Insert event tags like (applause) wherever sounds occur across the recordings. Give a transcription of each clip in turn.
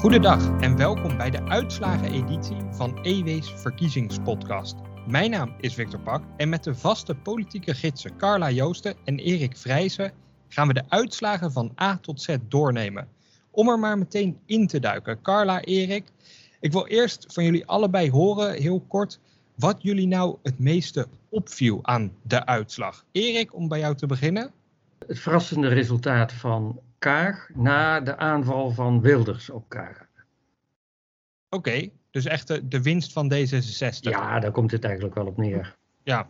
Goedendag en welkom bij de uitslageneditie van EW's verkiezingspodcast. Mijn naam is Victor Pak en met de vaste politieke gidsen Carla Joosten en Erik Vrijzen gaan we de uitslagen van A tot Z doornemen. Om er maar meteen in te duiken. Carla, Erik, ik wil eerst van jullie allebei horen, heel kort, wat jullie nou het meeste opviel aan de uitslag. Erik, om bij jou te beginnen. Het verrassende resultaat van Kaag na de aanval van Wilders op Kaag. Oké, dus echt de, de, winst van D66. Ja, daar komt het eigenlijk wel op neer. Ja.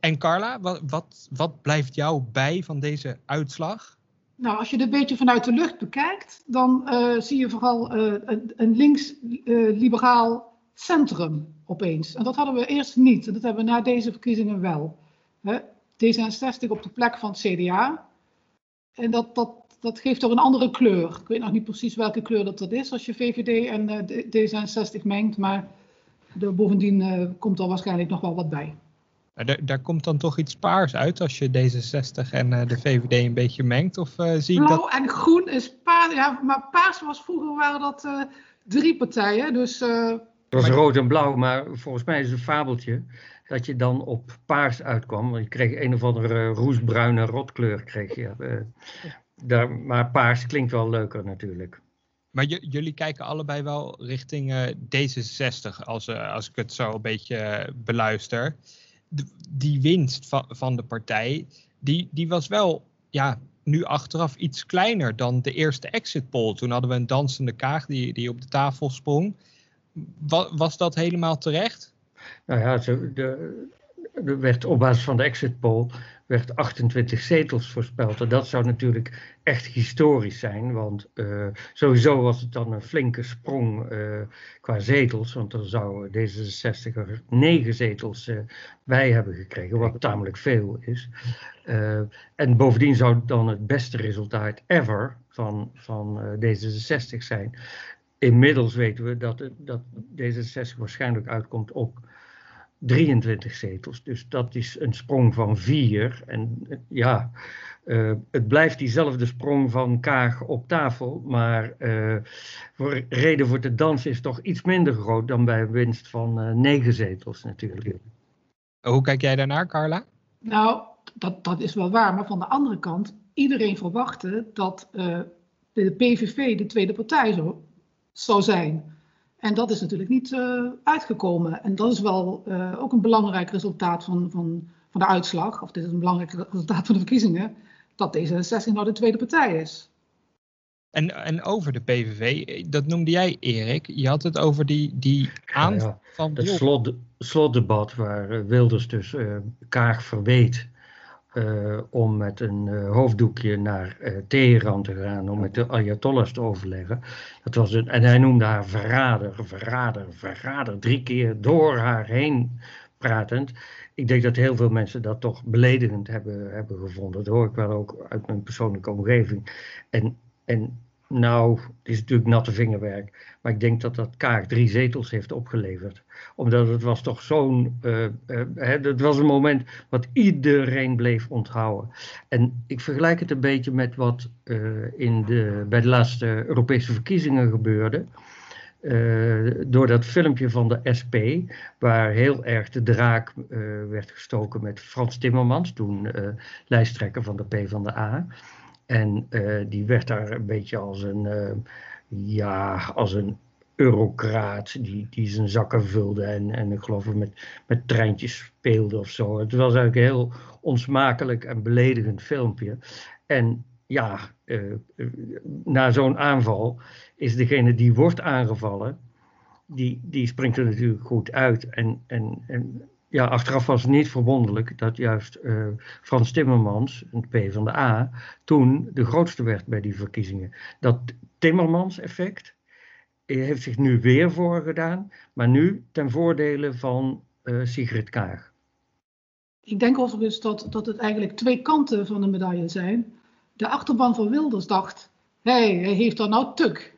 En Carla, wat, wat, wat blijft jou bij van deze uitslag? Nou, als je het een beetje vanuit de lucht bekijkt, dan uh, zie je vooral uh, een, een links-liberaal uh, centrum opeens. En dat hadden we eerst niet. En dat hebben we na deze verkiezingen wel. Hè? D66 op de plek van het CDA. En dat, dat, dat geeft toch een andere kleur. Ik weet nog niet precies welke kleur dat, dat is als je VVD en D66 mengt. Maar er, bovendien komt er waarschijnlijk nog wel wat bij. Daar, daar, komt dan toch iets paars uit als je D66 en uh, de VVD een beetje mengt? Of uh, zie Blauw dat... en groen is paars. Ja, maar paars was vroeger waren dat uh, drie partijen. Dus, het was rood en blauw, maar volgens mij is het een fabeltje dat je dan op paars uitkwam. Want je kreeg een of andere roesbruine rotkleur. Kreeg je. Daar, maar paars klinkt wel leuker natuurlijk. Maar jullie kijken allebei wel richting D66, als, als ik het zo een beetje beluister die winst van, van de partij, die, die was wel ja, nu achteraf iets kleiner dan de eerste exit poll. Toen hadden we een dansende kaag die, die op de tafel sprong. Was, was dat helemaal terecht? Nou ja, de, er werd op basis van de exit poll werd 28 zetels voorspeld. En dat zou natuurlijk echt historisch zijn, want uh, sowieso was het dan een flinke sprong uh, qua zetels, want dan zou D66 er 9 zetels uh, bij hebben gekregen, wat tamelijk veel is. en bovendien zou het dan het beste resultaat ever van, van D66 zijn. Inmiddels weten we dat, dat D66 waarschijnlijk uitkomt op 23 zetels. Dus dat is een sprong van vier. En ja, uh, het blijft diezelfde sprong van Kaag op tafel. Maar uh, voor, reden voor de dans is toch iets minder groot dan bij een winst van uh, negen zetels natuurlijk. Hoe kijk jij daarnaar, Carla? Nou, dat, dat is wel waar. Maar van de andere kant, iedereen verwachtte dat de PVV de tweede partij zou, zou zijn. En dat is natuurlijk niet uh, uitgekomen. En dat is wel uh, ook een belangrijk resultaat van, van, van de uitslag, of dit is een belangrijk resultaat van de verkiezingen, dat D66 nou de tweede partij is. En, en over de PVV, dat noemde jij Erik, je had het over die, die aanval ja, ja. van... Het slot, slotdebat waar eh, Wilders dus uh, Kaag verweet uh, om met een uh, hoofddoekje naar uh, Teheran te gaan om met de Ayatollahs te overleggen. Dat was een, en hij noemde haar verrader, verrader, verrader, drie keer door haar heen pratend. Ik denk dat heel veel mensen dat toch beledigend hebben, hebben gevonden. Dat hoor ik wel ook uit mijn persoonlijke omgeving. En, en nou, het is natuurlijk natte vingerwerk. Maar ik denk dat dat Kaag drie zetels heeft opgeleverd. Omdat het was toch zo'n. Uh, uh, het was een moment wat iedereen bleef onthouden. En ik vergelijk het een beetje met wat uh, in de, bij de laatste Europese verkiezingen gebeurde. door dat filmpje van de SP, waar heel erg de draak werd gestoken met Frans Timmermans, toen lijsttrekker van de PvdA. En uh, die werd daar een beetje als een, uh, ja, als een eurocraat die, die zijn zakken vulde en, en ik geloof met, met treintjes speelde of zo. Het was eigenlijk een heel onsmakelijk en beledigend filmpje. En ja, uh, na zo'n aanval is degene die wordt aangevallen, die, die springt er natuurlijk goed uit. En, en, en ja, achteraf was het niet verwonderlijk dat juist uh, Frans Timmermans, een P van de A, toen de grootste werd bij die verkiezingen. Dat Timmermans-effect heeft zich nu weer voorgedaan, maar nu ten voordele van uh, Sigrid Kaag. Ik denk overigens dat, dat het eigenlijk twee kanten van de medaille zijn. De achterban van Wilders dacht, hey, hij heeft er nou tuk.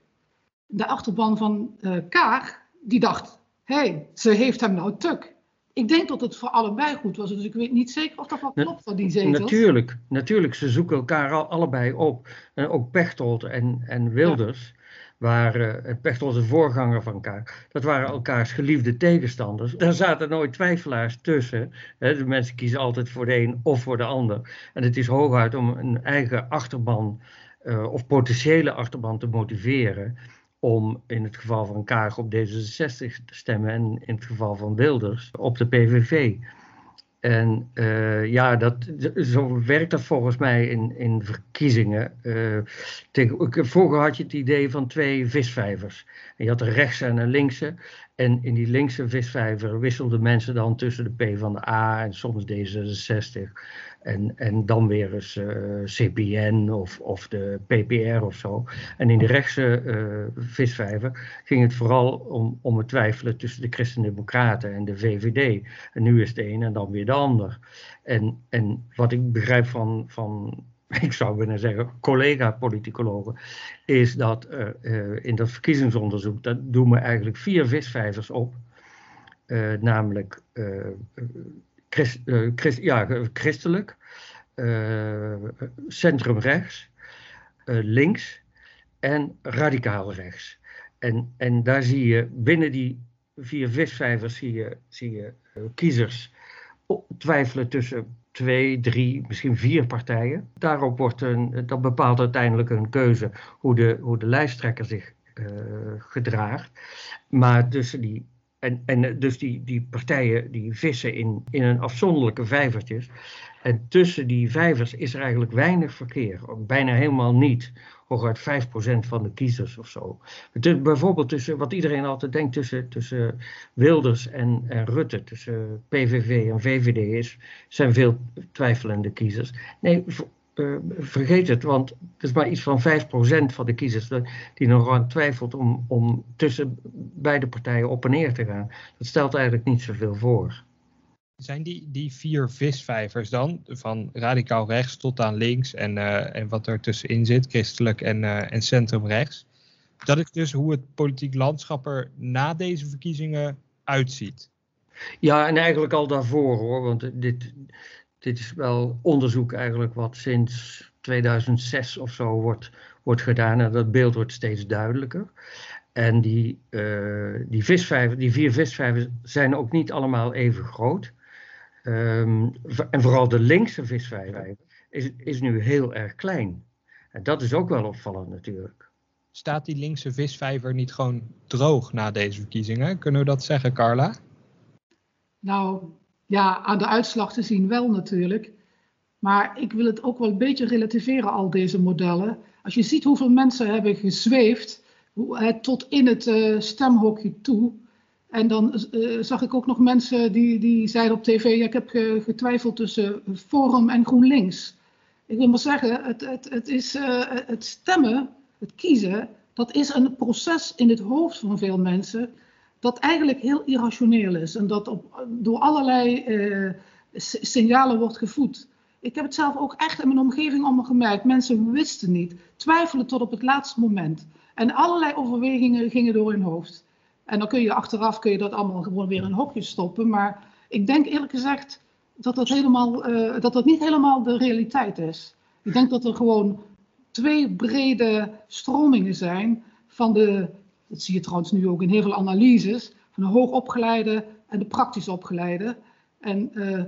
De achterban van uh, Kaag, die dacht, hey, ze heeft hem nou tuk ik denk dat het voor allebei goed was. Dus ik weet niet zeker of dat wel klopt van die zetels. Natuurlijk, natuurlijk. Ze zoeken elkaar al, allebei op. En ook Pechtold en, en Wilders. Ja. waren Pechtold de voorganger van elkaar. Dat waren elkaars geliefde tegenstanders. (laughs) Daar zaten nooit twijfelaars tussen. De mensen kiezen altijd voor de een of voor de ander. En het is hooguit om een eigen achterban uh, of potentiële achterban te motiveren om in het geval van Kaag op D66 te stemmen en in het geval van Wilders op de PVV. En uh, ja, dat, zo werkt dat volgens mij in, in verkiezingen. Uh, vroeger had je het idee van twee visvijvers. Je had een rechtse en een linkse. En in die linkse visvijver wisselden mensen dan tussen de P van de A en soms D66. En, en dan weer eens uh, eh, CPN of, of de PPR of zo. En in de rechtse uh, visvijver ging het vooral om, om het twijfelen tussen de Christen-Democraten en de VVD. En nu is de een en dan weer de ander. En, en wat ik begrijp van, van (laughs) ik zou willen zeggen, collega-politicologen, is dat uh, in dat verkiezingsonderzoek, dat doen we eigenlijk vier visvijvers op. namelijk Christ, uh, Christ, ja, christelijk, uh, centrumrechts, uh, links en radicaal rechts. En, en daar zie je binnen die vier visvijvers zie je, zie je kiezers twijfelen tussen twee, drie, misschien vier partijen. Daarop wordt een, dat bepaalt uiteindelijk een keuze hoe de, hoe de lijsttrekker zich gedraagt. Maar tussen die en, en dus die, die partijen die vissen in, in een afzonderlijke vijvertjes. En tussen die vijvers is er eigenlijk weinig verkeer. Bijna helemaal niet. Hooguit 5% van de kiezers of zo. bijvoorbeeld tussen, wat iedereen altijd denkt, tussen, tussen Wilders en, en Rutte, tussen PVV en VVD is, zijn veel twijfelende kiezers. Nee, uh, vergeet het, want het is maar iets van 5% van de kiezers die nog aan twijfelt om, om tussen beide partijen op en neer te gaan. Dat stelt eigenlijk niet zoveel voor. Zijn die, die vier visvijvers dan, van radicaal rechts tot aan links en, uh, en wat er tussenin zit, christelijk en, uh, en centrumrechts, dat is dus hoe het politiek landschap er na deze verkiezingen uitziet? Ja, en eigenlijk al daarvoor hoor, want dit, dit is wel onderzoek eigenlijk wat sinds 2006 of zo wordt, wordt gedaan. En dat beeld wordt steeds duidelijker. En die, uh, die, visvijver, die vier visvijvers zijn ook niet allemaal even groot. Um, en vooral de linkse visvijver is, is nu heel erg klein. En dat is ook wel opvallend natuurlijk. Staat die linkse visvijver niet gewoon droog na deze verkiezingen? Kunnen we dat zeggen, Carla? Nou, ja, aan de uitslag te zien wel natuurlijk. Maar ik wil het ook wel een beetje relativeren, al deze modellen. Als je ziet hoeveel mensen hebben gezweefd tot in het uh, stemhokje toe. En dan uh, zag ik ook nog mensen die, die zeiden op tv, ja, ik heb getwijfeld tussen Forum en GroenLinks. Ik wil maar zeggen, het, het, het, is, uh, het stemmen, het kiezen, dat is een proces in het hoofd van veel mensen dat eigenlijk heel irrationeel is en dat op, door allerlei uh, signalen wordt gevoed. Ik heb het zelf ook echt in mijn omgeving allemaal gemerkt. Mensen wisten niet, twijfelen tot op het laatste moment. En allerlei overwegingen gingen door hun hoofd. En dan kun je achteraf kun je dat allemaal gewoon weer in een hokje stoppen. Maar ik denk eerlijk gezegd dat dat, helemaal, uh, dat dat niet helemaal de realiteit is. Ik denk dat er gewoon twee brede stromingen zijn van de dat zie je trouwens nu ook in heel veel analyses, van de hoogopgeleide en de praktisch opgeleide. En uh,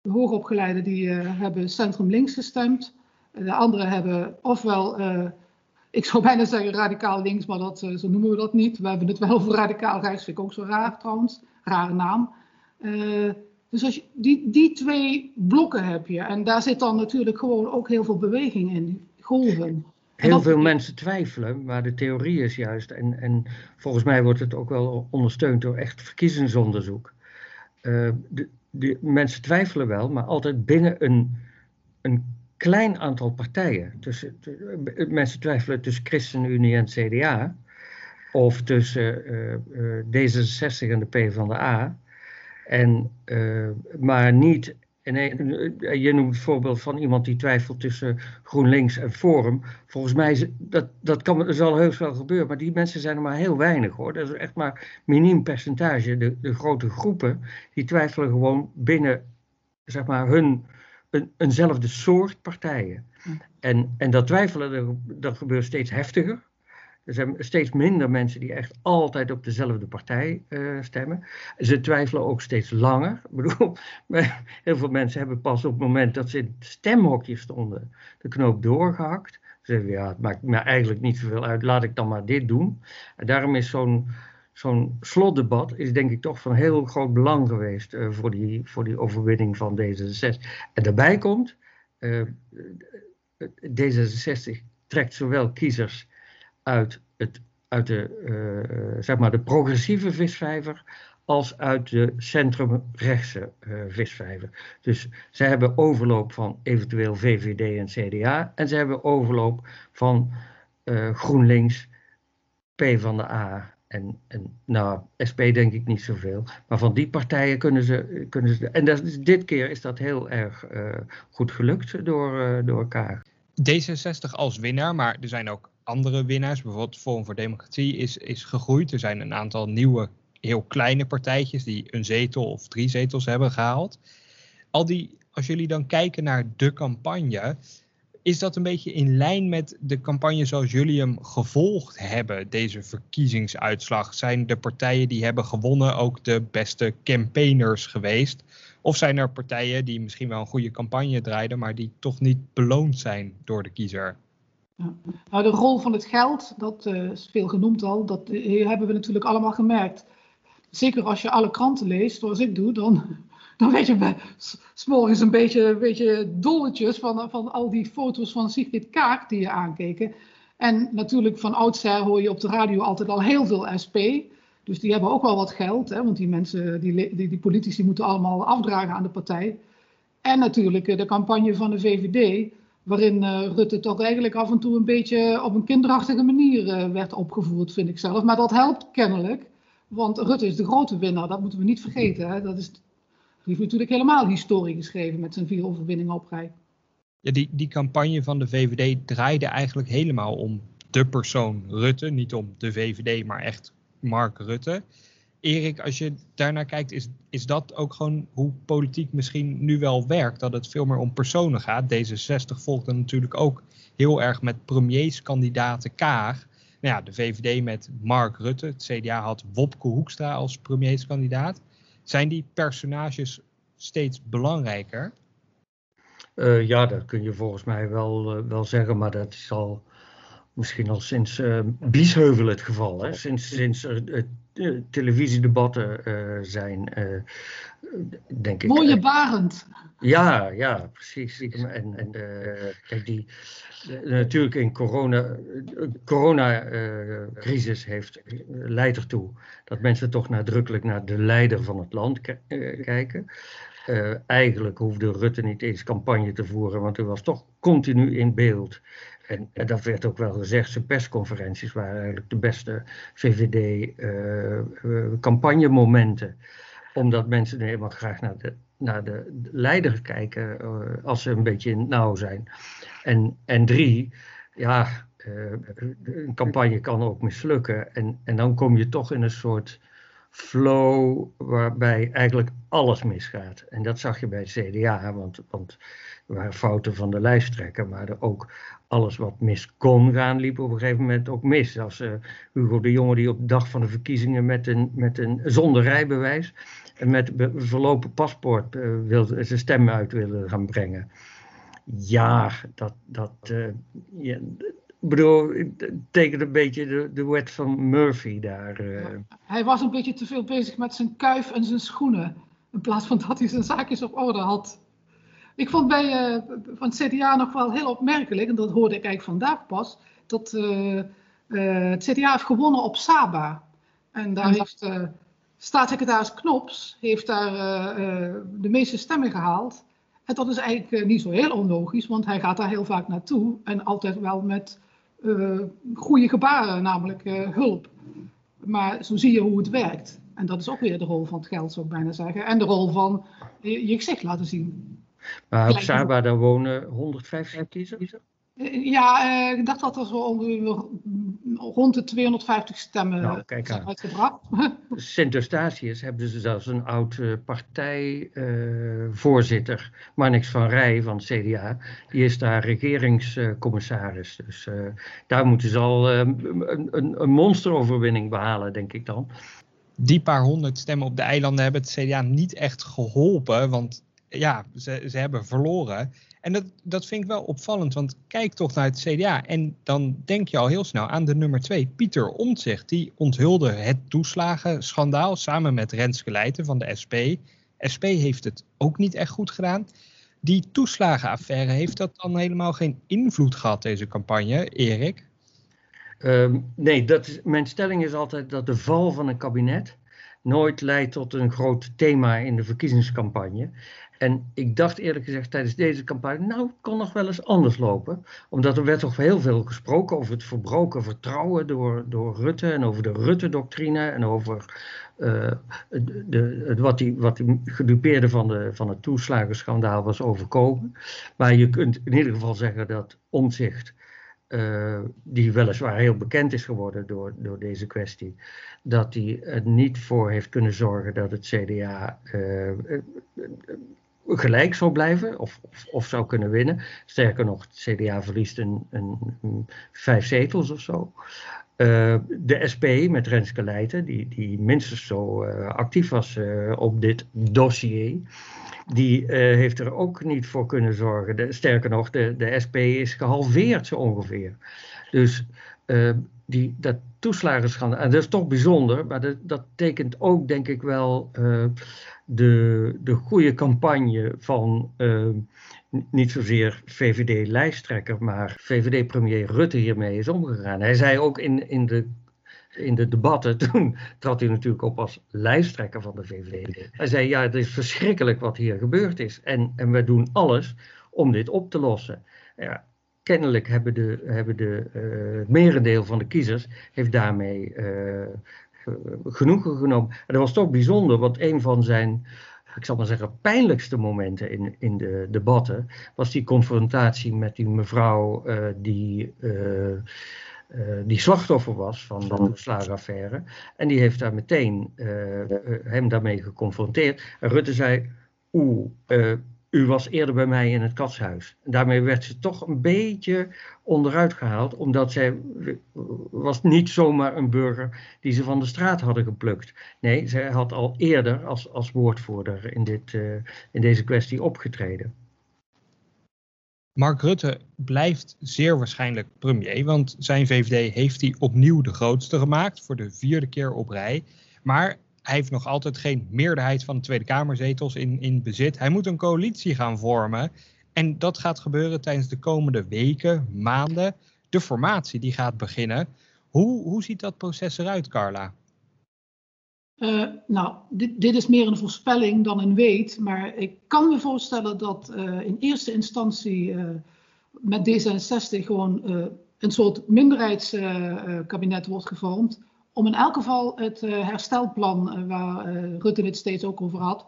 de hoogopgeleide die uh, hebben centrum links gestemd. De anderen hebben ofwel, uh, ik zou (laughs) bijna zeggen radicaal links, maar dat, zo noemen we dat niet. We hebben het wel over radicaal rechts, vind ik ook zo raar trouwens. Rare naam. dus als je, die, die twee blokken heb je. En daar zit dan natuurlijk gewoon ook heel veel beweging in, golven. Heel veel mensen twijfelen, maar de theorie is juist, en, en volgens mij wordt het ook wel ondersteund door echt verkiezingsonderzoek. Uh, de, de, mensen twijfelen wel, maar altijd binnen een, een klein aantal partijen. Tussen, mensen twijfelen tussen ChristenUnie en CDA, of tussen uh, uh, D66 en de PvdA. En, maar niet en eh, je noemt het voorbeeld van iemand die twijfelt tussen GroenLinks en Forum. Volgens mij dat, dat kan, dat zal heus wel gebeuren, maar die mensen zijn er maar heel weinig hoor. Dat is echt maar miniem percentage. De, de grote groepen die twijfelen gewoon binnen zeg maar, hun, een, eenzelfde soort partijen. En, en dat twijfelen dat gebeurt steeds heftiger. Er zijn steeds minder mensen die echt altijd op dezelfde partij stemmen. Ze twijfelen ook steeds langer. Ik bedoel, (laughs) heel veel mensen hebben pas op het moment dat ze in het stemhokje stonden de knoop doorgehakt. Ze zeggen, ja, het maakt me eigenlijk niet zoveel uit, laat ik dan maar dit doen. En daarom is zo'n slotdebat is denk ik toch van heel groot belang geweest uh, voor, die, voor die overwinning van D66. En daarbij komt, uh, D66 trekt zowel kiezers uit, het, uit de, uh, zeg maar de progressieve visvijver als uit de centrumrechtse uh, visvijver. Dus ze hebben overloop van eventueel VVD en CDA en ze hebben overloop van uh, GroenLinks, P van de A en, en nou, SP denk ik niet zoveel. Maar van die partijen kunnen ze. Kunnen ze en dat, dit keer is dat heel erg goed gelukt door, door elkaar. D66 als winnaar, maar er zijn ook andere winnaars. Bijvoorbeeld Forum voor Democratie is, is gegroeid. Er zijn een aantal nieuwe, heel kleine partijtjes die een zetel of drie zetels hebben gehaald. Al die, als jullie dan kijken naar de campagne, is dat een beetje in lijn met de campagne zoals jullie hem gevolgd hebben, deze verkiezingsuitslag? Zijn de partijen die hebben gewonnen ook de beste campaigners geweest? Of zijn er partijen die misschien wel een goede campagne draaiden, maar die toch niet beloond zijn door de kiezer? Nou, de rol van het geld, dat uh, is veel genoemd al, dat uh, hebben we natuurlijk allemaal gemerkt. Zeker als je alle kranten leest, zoals ik doe, dan (laughs) dan weet je s'morgens een beetje, een beetje dolletjes van, van al die foto's van Sigrid Kaak die je aankeken. En natuurlijk van oudsher hoor je op de radio altijd al heel veel SP. Dus die hebben ook wel wat geld, hè, want die mensen, die, die, die politici moeten allemaal afdragen aan de partij. En natuurlijk eh, de campagne van de VVD, waarin uh, Rutte toch eigenlijk af en toe een beetje op een kinderachtige manier uh, werd opgevoerd, vind ik zelf. Maar dat helpt kennelijk, want Rutte is de grote winnaar, dat moeten we niet vergeten. Hè. Dat is heeft natuurlijk helemaal historie geschreven met zijn vier overwinningen op rij. Ja, die, die campagne van de VVD draaide eigenlijk helemaal om de persoon Rutte. Niet om de VVD, maar echt Mark Rutte. Erik, als je daarnaar kijkt, is, is dat ook gewoon hoe politiek misschien nu wel werkt? Dat het veel meer om personen gaat. D66 volgde natuurlijk ook heel erg met premierskandidaten Kaag. Nou ja, de VVD met Mark Rutte. Het CDA had Wopke Hoekstra als premierskandidaat. Zijn die personages steeds belangrijker? Uh, ja, dat kun je volgens mij wel, uh, wel zeggen, maar dat is al misschien al sinds uh, Biesheuvel het geval. Hè? Sinds, sinds er televisiedebatten zijn, denk ik. Mooie Barend. Ja, ja, precies. En, en kijk, die, natuurlijk in corona, coronacrisis heeft, leidt ertoe dat mensen toch nadrukkelijk naar de leider van het land kijken. Uh, eigenlijk hoefde Rutte niet eens campagne te voeren, want hij was toch continu in beeld. En, dat werd ook wel gezegd, zijn persconferenties waren eigenlijk de beste VVD-campagnemomenten. Uh, uh, omdat mensen helemaal graag naar de, naar de leider kijken als ze een beetje in het nauw zijn. En, en drie, ja, een campagne kan ook mislukken. En, en dan kom je toch in een soort flow waarbij eigenlijk alles misgaat. En dat zag je bij het CDA, want, want er fouten van de lijsttrekker, maar er ook alles wat mis kon gaan, liep op een gegeven moment ook mis. Als uh, Hugo de Jonge die op de dag van de verkiezingen met een, met een zonder rijbewijs en met verlopen paspoort uh, wilde, zijn stem uit wilde gaan brengen. Ja, dat, dat, ik bedoel, het tekent een beetje de, de wet van Murphy daar. Hij was een beetje te veel bezig met zijn kuif en zijn schoenen. In plaats van dat hij zijn zaakjes op orde had. Ik vond bij uh, van het CDA nog wel heel opmerkelijk, en dat hoorde ik eigenlijk vandaag pas, dat uh, het CDA heeft gewonnen op Saba. En daar heeft staatssecretaris Knops heeft daar de meeste stemmen gehaald. En dat is eigenlijk niet zo heel onlogisch, want hij gaat daar heel vaak naartoe en altijd wel met goede gebaren, namelijk hulp. Maar zo zie je hoe het werkt. En dat is ook weer de rol van het geld, zou ik bijna zeggen. En de rol van je, je gezicht laten zien. Maar op Saba, daar wonen 150 kiezers? Ja, uh, ik dacht dat er zo rond de 250 stemmen Nou, kijk zijn aan. uitgebracht. (laughs) Sint Eustatius hebben ze zelfs een oud eh, partijvoorzitter, Marnix van Rij van het CDA, die is daar regeringscommissaris. dus eh, daar moeten ze al eh, een, een, een monsteroverwinning behalen, denk ik dan. Die paar honderd stemmen op de eilanden hebben het CDA niet echt geholpen. Want ja, ze, ze hebben verloren. En dat, dat vind ik wel opvallend, want kijk toch naar het CDA. En dan denk je al heel snel aan de nummer twee, Pieter Omtzigt. Die onthulde het toeslagenschandaal samen met Renske Leijten van de SP. SP heeft het ook niet echt goed gedaan. Die toeslagenaffaire, heeft dat dan helemaal geen invloed gehad, deze campagne, Erik? Ehm, nee, dat mijn stelling is altijd dat de val van een kabinet nooit leidt tot een groot thema in de verkiezingscampagne. En ik dacht eerlijk gezegd tijdens deze campagne, nou, het kon nog wel eens anders lopen. Omdat er werd toch heel veel gesproken over het verbroken vertrouwen door, door Rutte en over de Rutte-doctrine en over uh, de, wat die, wat die gedupeerde van, de, van het toeslagenschandaal was overkomen. Maar je kunt in ieder geval zeggen dat omzicht. Uh, die weliswaar heel bekend is geworden door, door deze kwestie, dat hij er niet voor heeft kunnen zorgen dat het CDA uh, gelijk zou blijven of, of, of, zou kunnen winnen. Sterker nog, het CDA verliest een, een, vijf zetels of zo. Uh, de SP met Renske Leijten, die, die minstens zo uh, actief was uh, op dit dossier, die heeft er ook niet voor kunnen zorgen. Sterker nog, de, de SP is gehalveerd zo ongeveer. Dus die, dat toeslagenschandaal, en dat is toch bijzonder, maar dat, dat tekent ook denk ik wel de, de goede campagne van uh, niet zozeer VVD-lijsttrekker, maar VVD-premier Rutte hiermee is omgegaan. Hij zei ook in, in, de, in de debatten, (laughs) toen trad hij natuurlijk op als lijsttrekker van de VVD. Hij zei, ja, het is verschrikkelijk wat hier gebeurd is en, en we doen alles om dit op te lossen. Ja, kennelijk hebben de, hebben de uh, het merendeel van de kiezers heeft daarmee uh, genoegen genomen. En dat was toch bijzonder, want een van zijn, ik zal maar zeggen, pijnlijkste momenten in, in de debatten was die confrontatie met die mevrouw uh, die. Uh, uh, die slachtoffer was van de toeslagenaffaire. En die heeft daar meteen hem daarmee geconfronteerd. En Rutte zei: Oeh, u was eerder bij mij in het katshuis. Daarmee werd ze toch een beetje onderuit gehaald, omdat zij was niet zomaar een burger die ze van de straat hadden geplukt. Nee, zij had al eerder als, als woordvoerder in, dit, uh, in deze kwestie opgetreden. Mark Rutte blijft zeer waarschijnlijk premier, want zijn VVD heeft hij opnieuw de grootste gemaakt voor de vierde keer op rij. Maar hij heeft nog altijd geen meerderheid van de Tweede Kamerzetels in, in bezit. Hij moet een coalitie gaan vormen. En dat gaat gebeuren tijdens de komende weken, maanden. De formatie die gaat beginnen. Hoe, hoe ziet dat proces eruit, Carla? Uh, nou, dit, dit, is meer een voorspelling dan een weet. Maar ik kan me voorstellen dat uh, in eerste instantie uh, met D66 gewoon een soort minderheidskabinet wordt gevormd om in elk geval het uh, herstelplan, uh, waar uh, Rutte het steeds ook over had,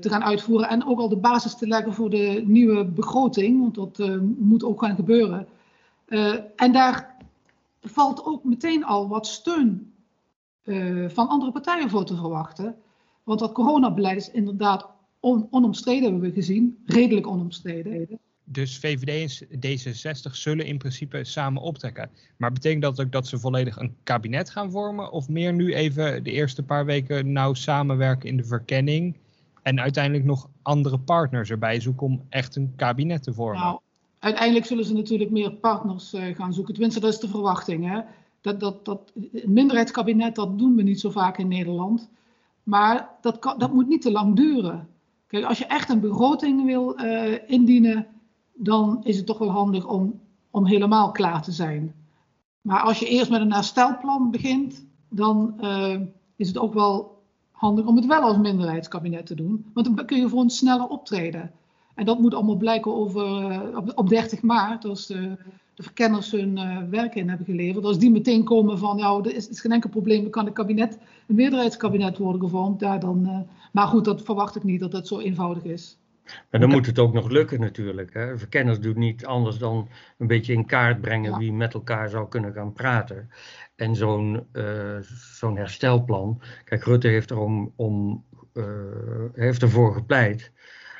te gaan uitvoeren. En ook al de basis te leggen voor de nieuwe begroting, want dat moet ook gaan gebeuren. en daar valt ook meteen al wat steun van andere partijen voor te verwachten. Want dat coronabeleid is inderdaad on onomstreden, hebben we gezien, redelijk onomstreden. Dus VVD en D66 zullen in principe samen optrekken. Maar betekent dat ook dat ze volledig een kabinet gaan vormen? Of meer nu even de eerste paar weken nauw samenwerken in de verkenning? En uiteindelijk nog andere partners erbij zoeken om echt een kabinet te vormen? Nou, uiteindelijk zullen ze natuurlijk meer partners uh, gaan zoeken. Tenminste, dat is de verwachting. Hè? Dat, dat, dat, een minderheidskabinet, dat doen we niet zo vaak in Nederland. Maar dat, kan, dat moet niet te lang duren. Kijk, als je echt een begroting wil uh, indienen dan is het toch wel handig om, om helemaal klaar te zijn. Maar als je eerst met een herstelplan begint, dan uh, is het ook wel handig om het wel als minderheidskabinet te doen. Want dan kun je voor ons sneller optreden. En dat moet allemaal blijken over, uh, op, op 30 maart, als de, de verkenners hun uh, werk in hebben geleverd. Als die meteen komen van, ja, er is, geen enkel probleem, er kan een kabinet, een meerderheidskabinet worden gevormd. Dan, maar goed, dat verwacht ik niet, dat dat zo eenvoudig is. En dan moet het ook nog lukken natuurlijk. Hè. Verkenners doet niet anders dan een beetje in kaart brengen wie met elkaar zou kunnen gaan praten. En zo'n uh, zo'n herstelplan. Kijk, Rutte heeft, erom, om, uh, heeft ervoor gepleit.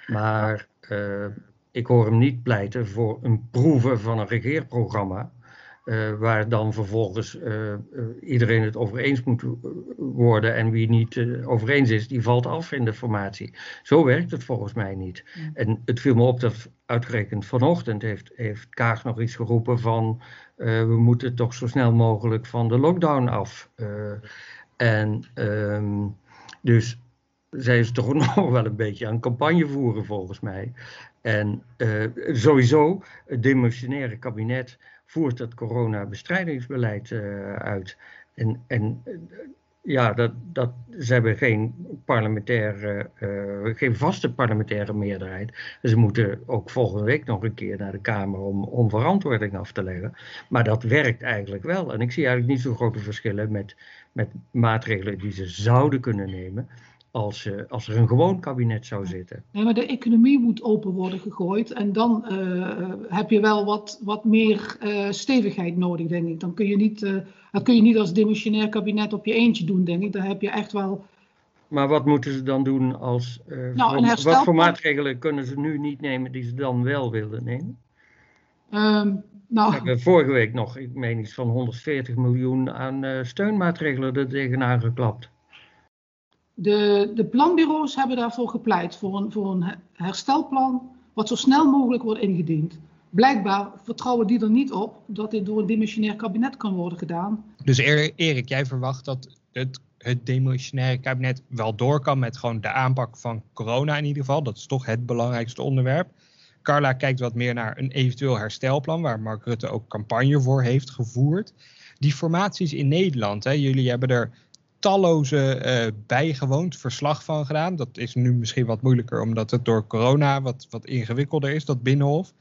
Maar uh, ik hoor hem niet pleiten voor een proeven van een regeerprogramma. Uh, waar dan vervolgens uh, uh, iedereen het over eens moet worden en wie niet over eens is, die valt af in de formatie. Zo werkt het volgens mij niet. Ja. En het viel me op dat uitgerekend vanochtend heeft, heeft Kaag nog iets geroepen van we moeten toch zo snel mogelijk van de lockdown af. en um, dus zij is toch (laughs) nog wel een beetje aan campagne voeren volgens mij. En sowieso, het demissionaire kabinet voert het coronabestrijdingsbeleid uh, uit. En, en ja, dat, dat, ze hebben geen, parlementaire, uh, geen vaste parlementaire meerderheid. Ze moeten ook volgende week nog een keer naar de Kamer om, om verantwoording af te leggen. Maar dat werkt eigenlijk wel. En ik zie eigenlijk niet zo grote verschillen met, met maatregelen die ze zouden kunnen nemen als, uh, als er een gewoon kabinet zou zitten. Nee, maar de economie moet open worden gegooid en dan uh, heb je wel wat, wat meer uh, stevigheid nodig, denk ik. Dan kun je niet, dat kun je niet als demissionair kabinet op je eentje doen, denk ik. Dan heb je echt wel... Maar wat moeten ze dan doen als... nou, herstel... Wat voor maatregelen kunnen ze nu niet nemen die ze dan wel wilden nemen? Um, nou... We hebben vorige week nog, ik meen iets van 140 miljoen aan steunmaatregelen er tegenaan geklapt. De, de planbureaus hebben daarvoor gepleit, voor een, voor een herstelplan, wat zo snel mogelijk wordt ingediend. Blijkbaar vertrouwen die er niet op dat dit door een demissionair kabinet kan worden gedaan. Dus Erik, jij verwacht dat het, het kabinet wel door kan met gewoon de aanpak van corona in ieder geval. Dat is toch het belangrijkste onderwerp. Carla kijkt wat meer naar een eventueel herstelplan, waar Mark Rutte ook campagne voor heeft gevoerd. Die formaties in Nederland, hè, jullie hebben er talloze uh, bijgewoond, verslag van gedaan. Dat is nu misschien wat moeilijker omdat het door corona wat, wat ingewikkelder is, dat binnenhof.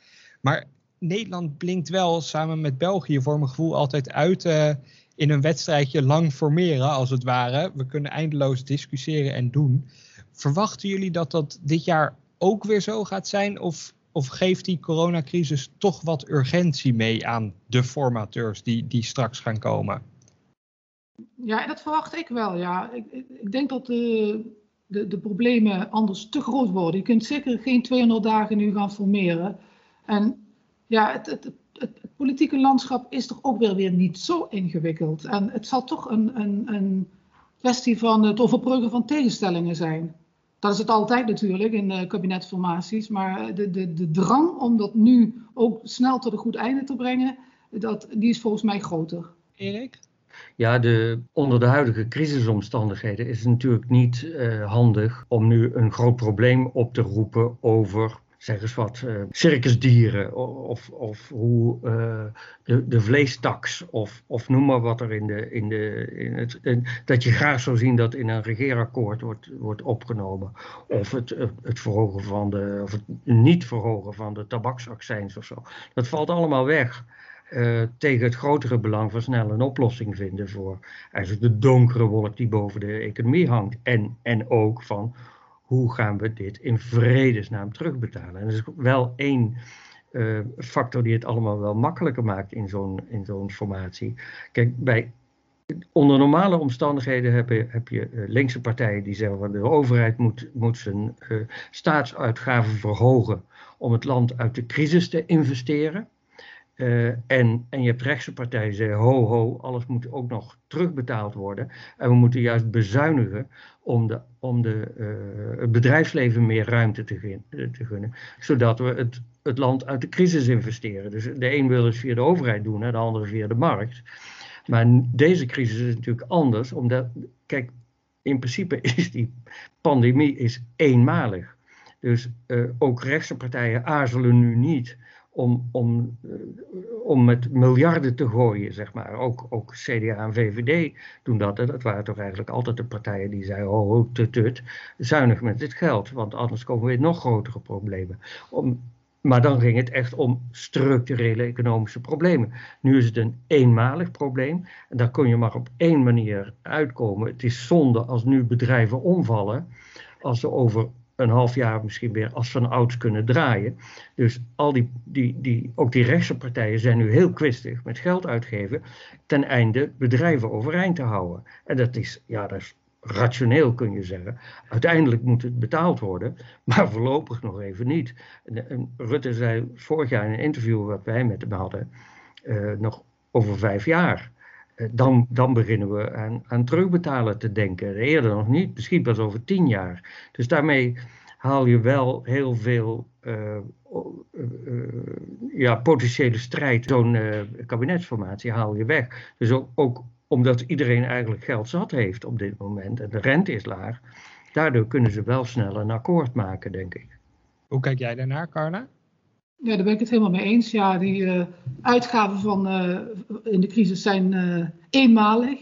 Maar Nederland blinkt wel samen met België voor mijn gevoel altijd uit uh, in een wedstrijdje lang formeren, als het ware. We kunnen eindeloos discussiëren en doen. Verwachten jullie dat dat dit jaar ook weer zo gaat zijn? Of, of geeft die coronacrisis toch wat urgentie mee aan de formateurs die, die straks gaan komen? Ja, dat verwacht ik wel. Ja. Ik, ik denk dat de, de, de, problemen anders te groot worden. Je kunt zeker geen 200 dagen nu gaan formeren. En ja, het, het, het, het politieke landschap is toch ook weer, weer niet zo ingewikkeld. En het zal toch een, een, een kwestie van het overbruggen van tegenstellingen zijn. Dat is het altijd natuurlijk in de kabinetformaties. Maar de, de, de drang om dat nu ook snel tot een goed einde te brengen, dat, die is volgens mij groter. Erik? Ja, de, onder de huidige crisisomstandigheden is het natuurlijk niet uh, handig om nu een groot probleem op te roepen over zeg eens wat, uh, circusdieren of, of hoe uh, de, de vleestaks of, of noem maar wat er in de, in de in het, dat je graag zou zien dat in een regeerakkoord wordt, wordt opgenomen. Of het, het verhogen van de, of het niet verhogen van de tabaksaccijns of zo. Dat valt allemaal weg. Uh, tegen het grotere belang van snel een oplossing vinden voor eigenlijk de donkere wolk die boven de economie hangt. En, en ook van hoe gaan we dit in vredesnaam terugbetalen. En dat is wel één uh, factor die het allemaal wel makkelijker maakt in zo'n, in zo'n formatie. Kijk, bij, onder normale omstandigheden heb je, heb je uh, linkse partijen die zeggen dat de overheid moet, moet zijn staatsuitgaven verhogen om het land uit de crisis te investeren. Uh, en, en je hebt rechtse partijen die zeggen, ho ho, alles moet ook nog terugbetaald worden. En we moeten juist bezuinigen om, de, om de, uh, het bedrijfsleven meer ruimte te, te, gunnen. Zodat we het, het land uit de crisis investeren. Dus de een wil het via de overheid doen, hè, de andere via de markt. Maar deze crisis is natuurlijk anders, omdat, kijk, in principe (laughs) is die pandemie is eenmalig. Dus uh, ook rechtse partijen aarzelen nu niet om, om, eh, om met miljarden te gooien, zeg maar. Ook, ook CDA en VVD doen dat. Dat waren toch eigenlijk altijd de partijen die zeiden, oh, oh tut, tut, zuinig met dit geld, want anders komen we in nog grotere problemen. Om, maar dan ging het echt om structurele economische problemen. Nu is het een eenmalig probleem en daar kun je maar op één manier uitkomen. Het is zonde als nu bedrijven omvallen, als ze over een half jaar misschien weer als van ouds kunnen draaien. Dus al die, die, die, ook die rechtse partijen zijn nu heel kwistig met geld uitgeven ten einde bedrijven overeind te houden. En dat is, ja, dat is rationeel kun je zeggen. Uiteindelijk moet het betaald worden, maar voorlopig nog even niet. En, Rutte zei vorig jaar in een interview wat wij met hem hadden, uh, nog over vijf jaar. Uh, dan, dan beginnen we aan, aan terugbetalen te denken. Eerder nog niet, misschien pas over tien jaar. Dus daarmee haal je wel heel veel uh, ja, potentiële strijd. Zo'n kabinetsformatie haal je weg. Dus ook, ook omdat iedereen eigenlijk geld zat heeft op dit moment en de rente is laag. Daardoor kunnen ze wel snel een akkoord maken, denk ik. Hoe kijk jij daarnaar, Carla? Ja, daar ben ik het helemaal mee eens. Ja, die uh, uitgaven van, uh, in de crisis zijn uh, eenmalig.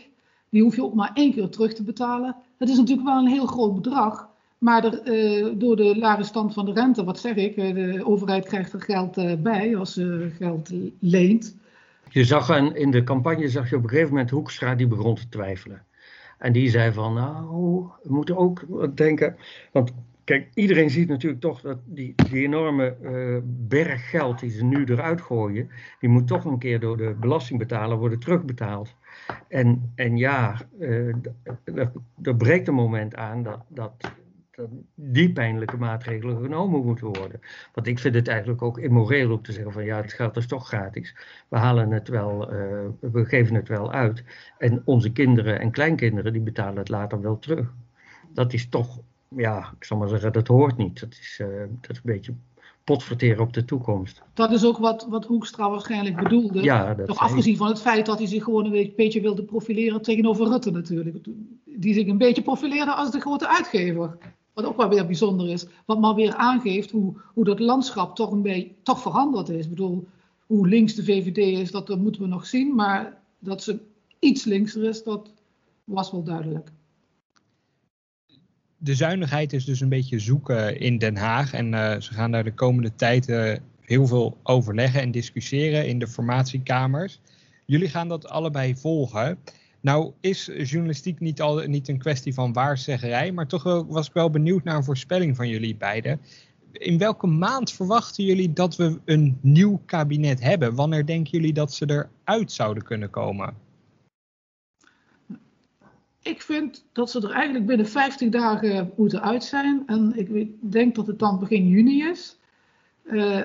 Die hoef je ook maar één keer terug te betalen. Het is natuurlijk wel een heel groot bedrag. Maar er, door de lage stand van de rente, wat zeg ik, de overheid krijgt er geld bij als ze geld leent. Je zag aan, in de campagne zag je op een gegeven moment Hoekstra die begon te twijfelen. En die zei van, nou, we moeten ook denken, want kijk, iedereen ziet natuurlijk toch dat die, enorme uh, berg geld die ze nu eruit gooien, die moet toch een keer door de belastingbetaler worden terugbetaald. En, en ja, uh, er breekt een moment aan dat, dat dat die pijnlijke maatregelen genomen moeten worden. Want ik vind het eigenlijk ook immoreel om te zeggen van ja, het geld is toch gratis. We halen het wel, we geven het wel uit. En onze kinderen en kleinkinderen die betalen het later wel terug. Dat is toch, ja, ik zal maar zeggen, dat hoort niet. Dat is, uh, dat is een beetje potverteren op de toekomst. Dat is ook wat, wat Hoekstra waarschijnlijk bedoelde. Ja, dat afgezien van het feit dat hij zich gewoon een beetje wilde profileren tegenover Rutte natuurlijk. Die zich een beetje profileerde als de grote uitgever. Wat ook wel weer bijzonder is. Wat maar weer aangeeft hoe, hoe dat landschap toch, een beetje, toch veranderd is. Ik bedoel, hoe links de VVD is, dat, dat moeten we nog zien. Maar dat ze iets linkser is, dat was wel duidelijk. De zuinigheid is dus een beetje zoeken in Den Haag. En uh, ze gaan daar de komende tijd uh, heel veel overleggen en discussiëren in de formatiekamers. Jullie gaan dat allebei volgen. Nou is journalistiek niet, al, niet een kwestie van waarzeggerij, maar toch wel, was ik wel benieuwd naar een voorspelling van jullie beiden. In welke maand verwachten jullie dat we een nieuw kabinet hebben? Wanneer denken jullie dat ze eruit zouden kunnen komen? Ik vind dat ze er eigenlijk binnen 50 dagen moeten uit zijn. En ik denk dat het dan begin juni is. Uh,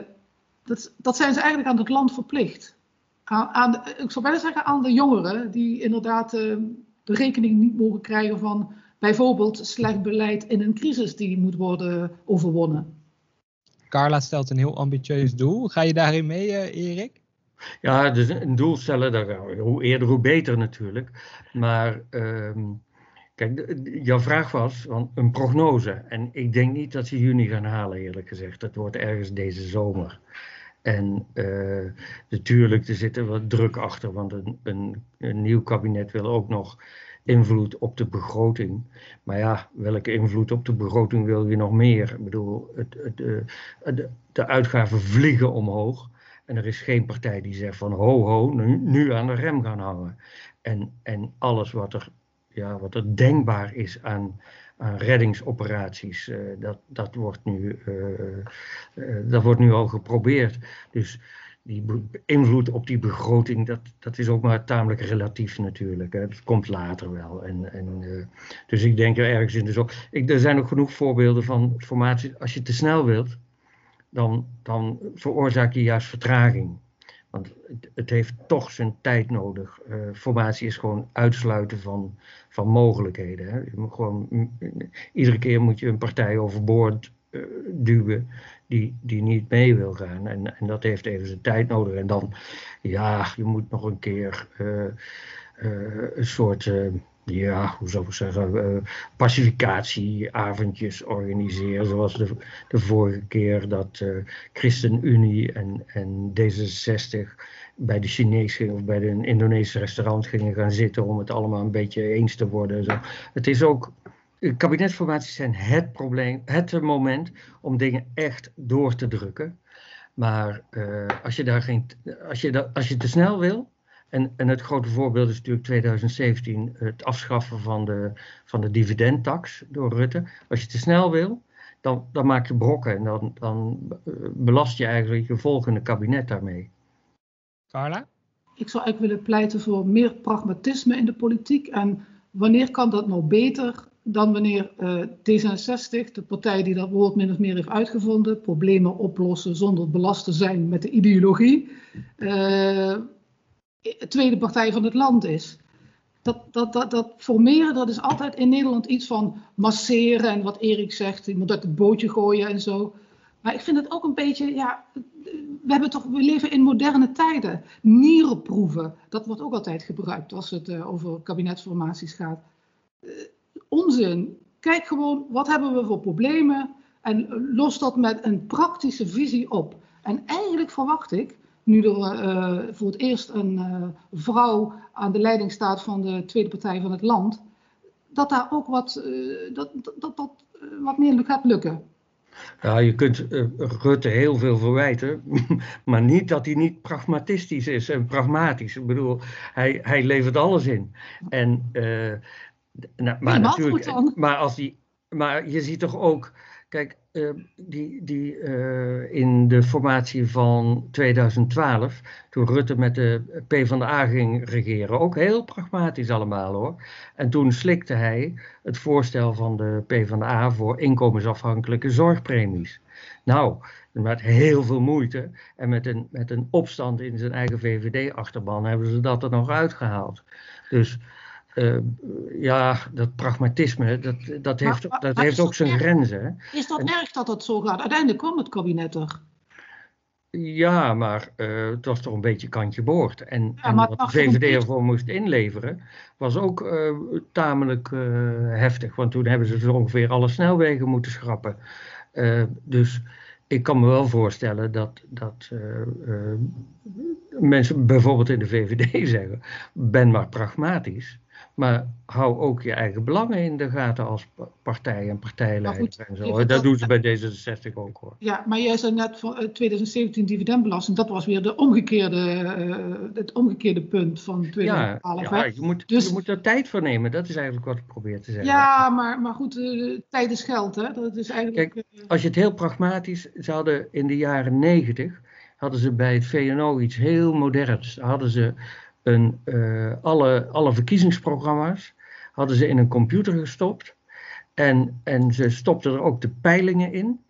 dat, dat zijn ze eigenlijk aan het land verplicht aan, ik zou bijna zeggen aan de jongeren die inderdaad uh, de rekening niet mogen krijgen van bijvoorbeeld slecht beleid in een crisis die moet worden overwonnen. Carla stelt een heel ambitieus doel. Ga je daarin mee, uh, Erik? Ja, dus een doel stellen, hoe eerder hoe beter natuurlijk. Maar uh, kijk, jouw vraag was een prognose. En ik denk niet dat ze juni gaan halen, eerlijk gezegd. Dat wordt ergens deze zomer. En uh, natuurlijk, er zit er wat druk achter, want een, een, nieuw kabinet wil ook nog invloed op de begroting. Maar ja, welke invloed op de begroting wil je nog meer? Ik bedoel, het, het, eh, de, de uitgaven vliegen omhoog. En er is geen partij die zegt van ho ho, nu, nu aan de rem gaan hangen. En, en alles wat er, ja, wat er denkbaar is aan reddingsoperaties. Uh, dat, dat, wordt nu, uh, dat wordt nu al geprobeerd. Dus die invloed op die begroting, dat, dat is ook maar tamelijk relatief natuurlijk. Hè. Dat komt later wel. En, en, dus ik denk er ergens in de. Ik, er zijn ook genoeg voorbeelden van formaties. Als je te snel wilt, dan, dan veroorzaak je juist vertraging. Want het, heeft toch zijn tijd nodig. Uh, formatie is gewoon uitsluiten van, van mogelijkheden. Hè. Je moet gewoon, iedere keer moet je een partij overboord uh, duwen die, die niet mee wil gaan. En, en dat heeft even zijn tijd nodig. En dan, ja, je moet nog een keer uh, een soort ja, hoe zou ik zeggen, uh, pacificatieavondjes organiseren. Zoals de, de vorige keer dat uh, ChristenUnie en, en D66 bij de Chinees of bij een Indonesische restaurant gingen gaan zitten om het allemaal een beetje eens te worden. Zo. Het is ook, kabinetsformaties zijn het probleem, het moment om dingen echt door te drukken. Maar als, je daar geen, als, je als je te snel wil, en, en het grote voorbeeld is natuurlijk 2017 het afschaffen van de, van de dividendtax door Rutte. Als je te snel wil, dan, dan maak je brokken en dan, dan belast je eigenlijk je volgende kabinet daarmee. Carla? Ik zou eigenlijk willen pleiten voor meer pragmatisme in de politiek. En wanneer kan dat nou beter dan wanneer uh, D66, de partij die dat woord min of meer heeft uitgevonden, problemen oplossen zonder belast te zijn met de ideologie, uh, tweede partij van het land is. Dat, dat, dat, dat formeren, dat is altijd in Nederland iets van masseren en wat Erik zegt, moet uit het bootje gooien en zo. Maar ik vind het ook een beetje, ja, we, hebben toch, leven in moderne tijden. Nierenproeven, dat wordt ook altijd gebruikt als het uh, over kabinetsformaties gaat. Uh, onzin. Kijk gewoon, wat hebben we voor problemen en los dat met een praktische visie op. En eigenlijk verwacht ik, nu er uh, voor het eerst een vrouw aan de leiding staat van de tweede partij van het land, dat daar ook wat, dat, dat, dat, wat meer gaat lukken. Ja, je kunt Rutte heel veel verwijten, (laughs) maar niet dat hij niet pragmatistisch is en pragmatisch. Ik bedoel, hij, hij levert alles in. En, nou, maar, natuurlijk, maar, als die, maar je ziet toch ook, kijk, uh, die, die, in de formatie van 2012, toen Rutte met de PvdA ging regeren, ook heel pragmatisch allemaal hoor. En toen slikte hij het voorstel van de PvdA voor inkomensafhankelijke zorgpremies. Nou, met heel veel moeite en met een, met een opstand in zijn eigen VVD-achterban hebben ze dat er nog uitgehaald. Dus uh, ja, dat pragmatisme, dat, dat heeft, dat heeft ook zijn erg, grenzen. Is dat en, erg dat dat zo gaat? Uiteindelijk kwam het kabinet er. Ja, maar uh, het was toch een beetje kantje boord. En, ja, en wat de VVD ervoor moest inleveren, was ook uh, tamelijk heftig. Want toen hebben ze zo ongeveer alle snelwegen moeten schrappen. dus ik kan me wel voorstellen dat, dat mensen bijvoorbeeld in de VVD (laughs) zeggen: ben maar pragmatisch. Maar hou ook je eigen belangen in de gaten als partij en partijleider en zo. Dat, doen ze bij D66 ook hoor. Ja, maar jij zei net van 2017 dividendbelasting, dat was weer de omgekeerde, uh, het omgekeerde punt van 2012. Ja, ja je, moet, dus, je moet er tijd voor nemen, dat is eigenlijk wat ik probeer te zeggen. Ja, maar, maar goed, uh, tijd is geld hè. Dat is eigenlijk, Kijk, als je het heel pragmatisch, ze hadden in de jaren 90 hadden ze bij het VNO iets heel moderns. Hadden ze een, uh, alle, alle verkiezingsprogramma's hadden ze in een computer gestopt. En, en ze stopten er ook de peilingen in.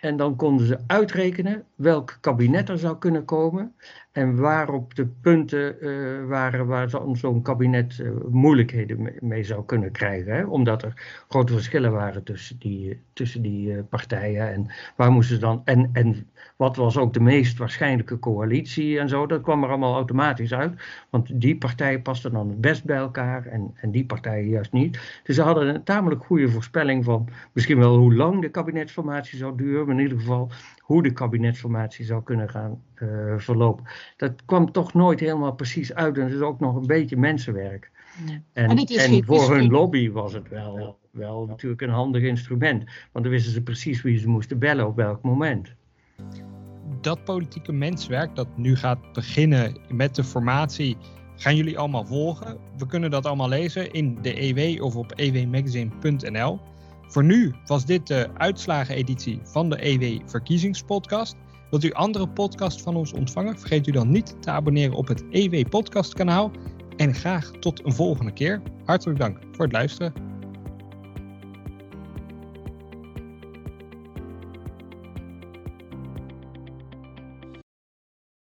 En dan konden ze uitrekenen welk kabinet er zou kunnen komen. En waarop de punten uh, waren waar zo'n kabinet uh, moeilijkheden mee, zou kunnen krijgen. Hè? Omdat er grote verschillen waren tussen die, tussen die partijen. En waar moesten dan. En, en wat was ook de meest waarschijnlijke coalitie en zo. Dat kwam er allemaal automatisch uit. Want die partijen pasten dan het best bij elkaar en, en die partijen juist niet. Dus ze hadden een tamelijk goede voorspelling van misschien wel hoe lang de kabinetsformatie zou duren. Maar in ieder geval hoe de kabinetsformatie zou kunnen gaan uh, verlopen. Dat kwam toch nooit helemaal precies uit en het is ook nog een beetje mensenwerk. Ja. En, en, en voor hun lobby was het wel, wel natuurlijk een handig instrument, want dan wisten ze precies wie ze moesten bellen op welk moment. Dat politieke menswerk dat nu gaat beginnen met de formatie, gaan jullie allemaal volgen. We kunnen dat allemaal lezen in de EW of op ewmagazine.nl. Voor nu was dit de uitslageneditie van de EW Verkiezingspodcast. Wilt u andere podcasts van ons ontvangen? Vergeet u dan niet te abonneren op het EW Podcast kanaal. En graag tot een volgende keer. Hartelijk dank voor het luisteren.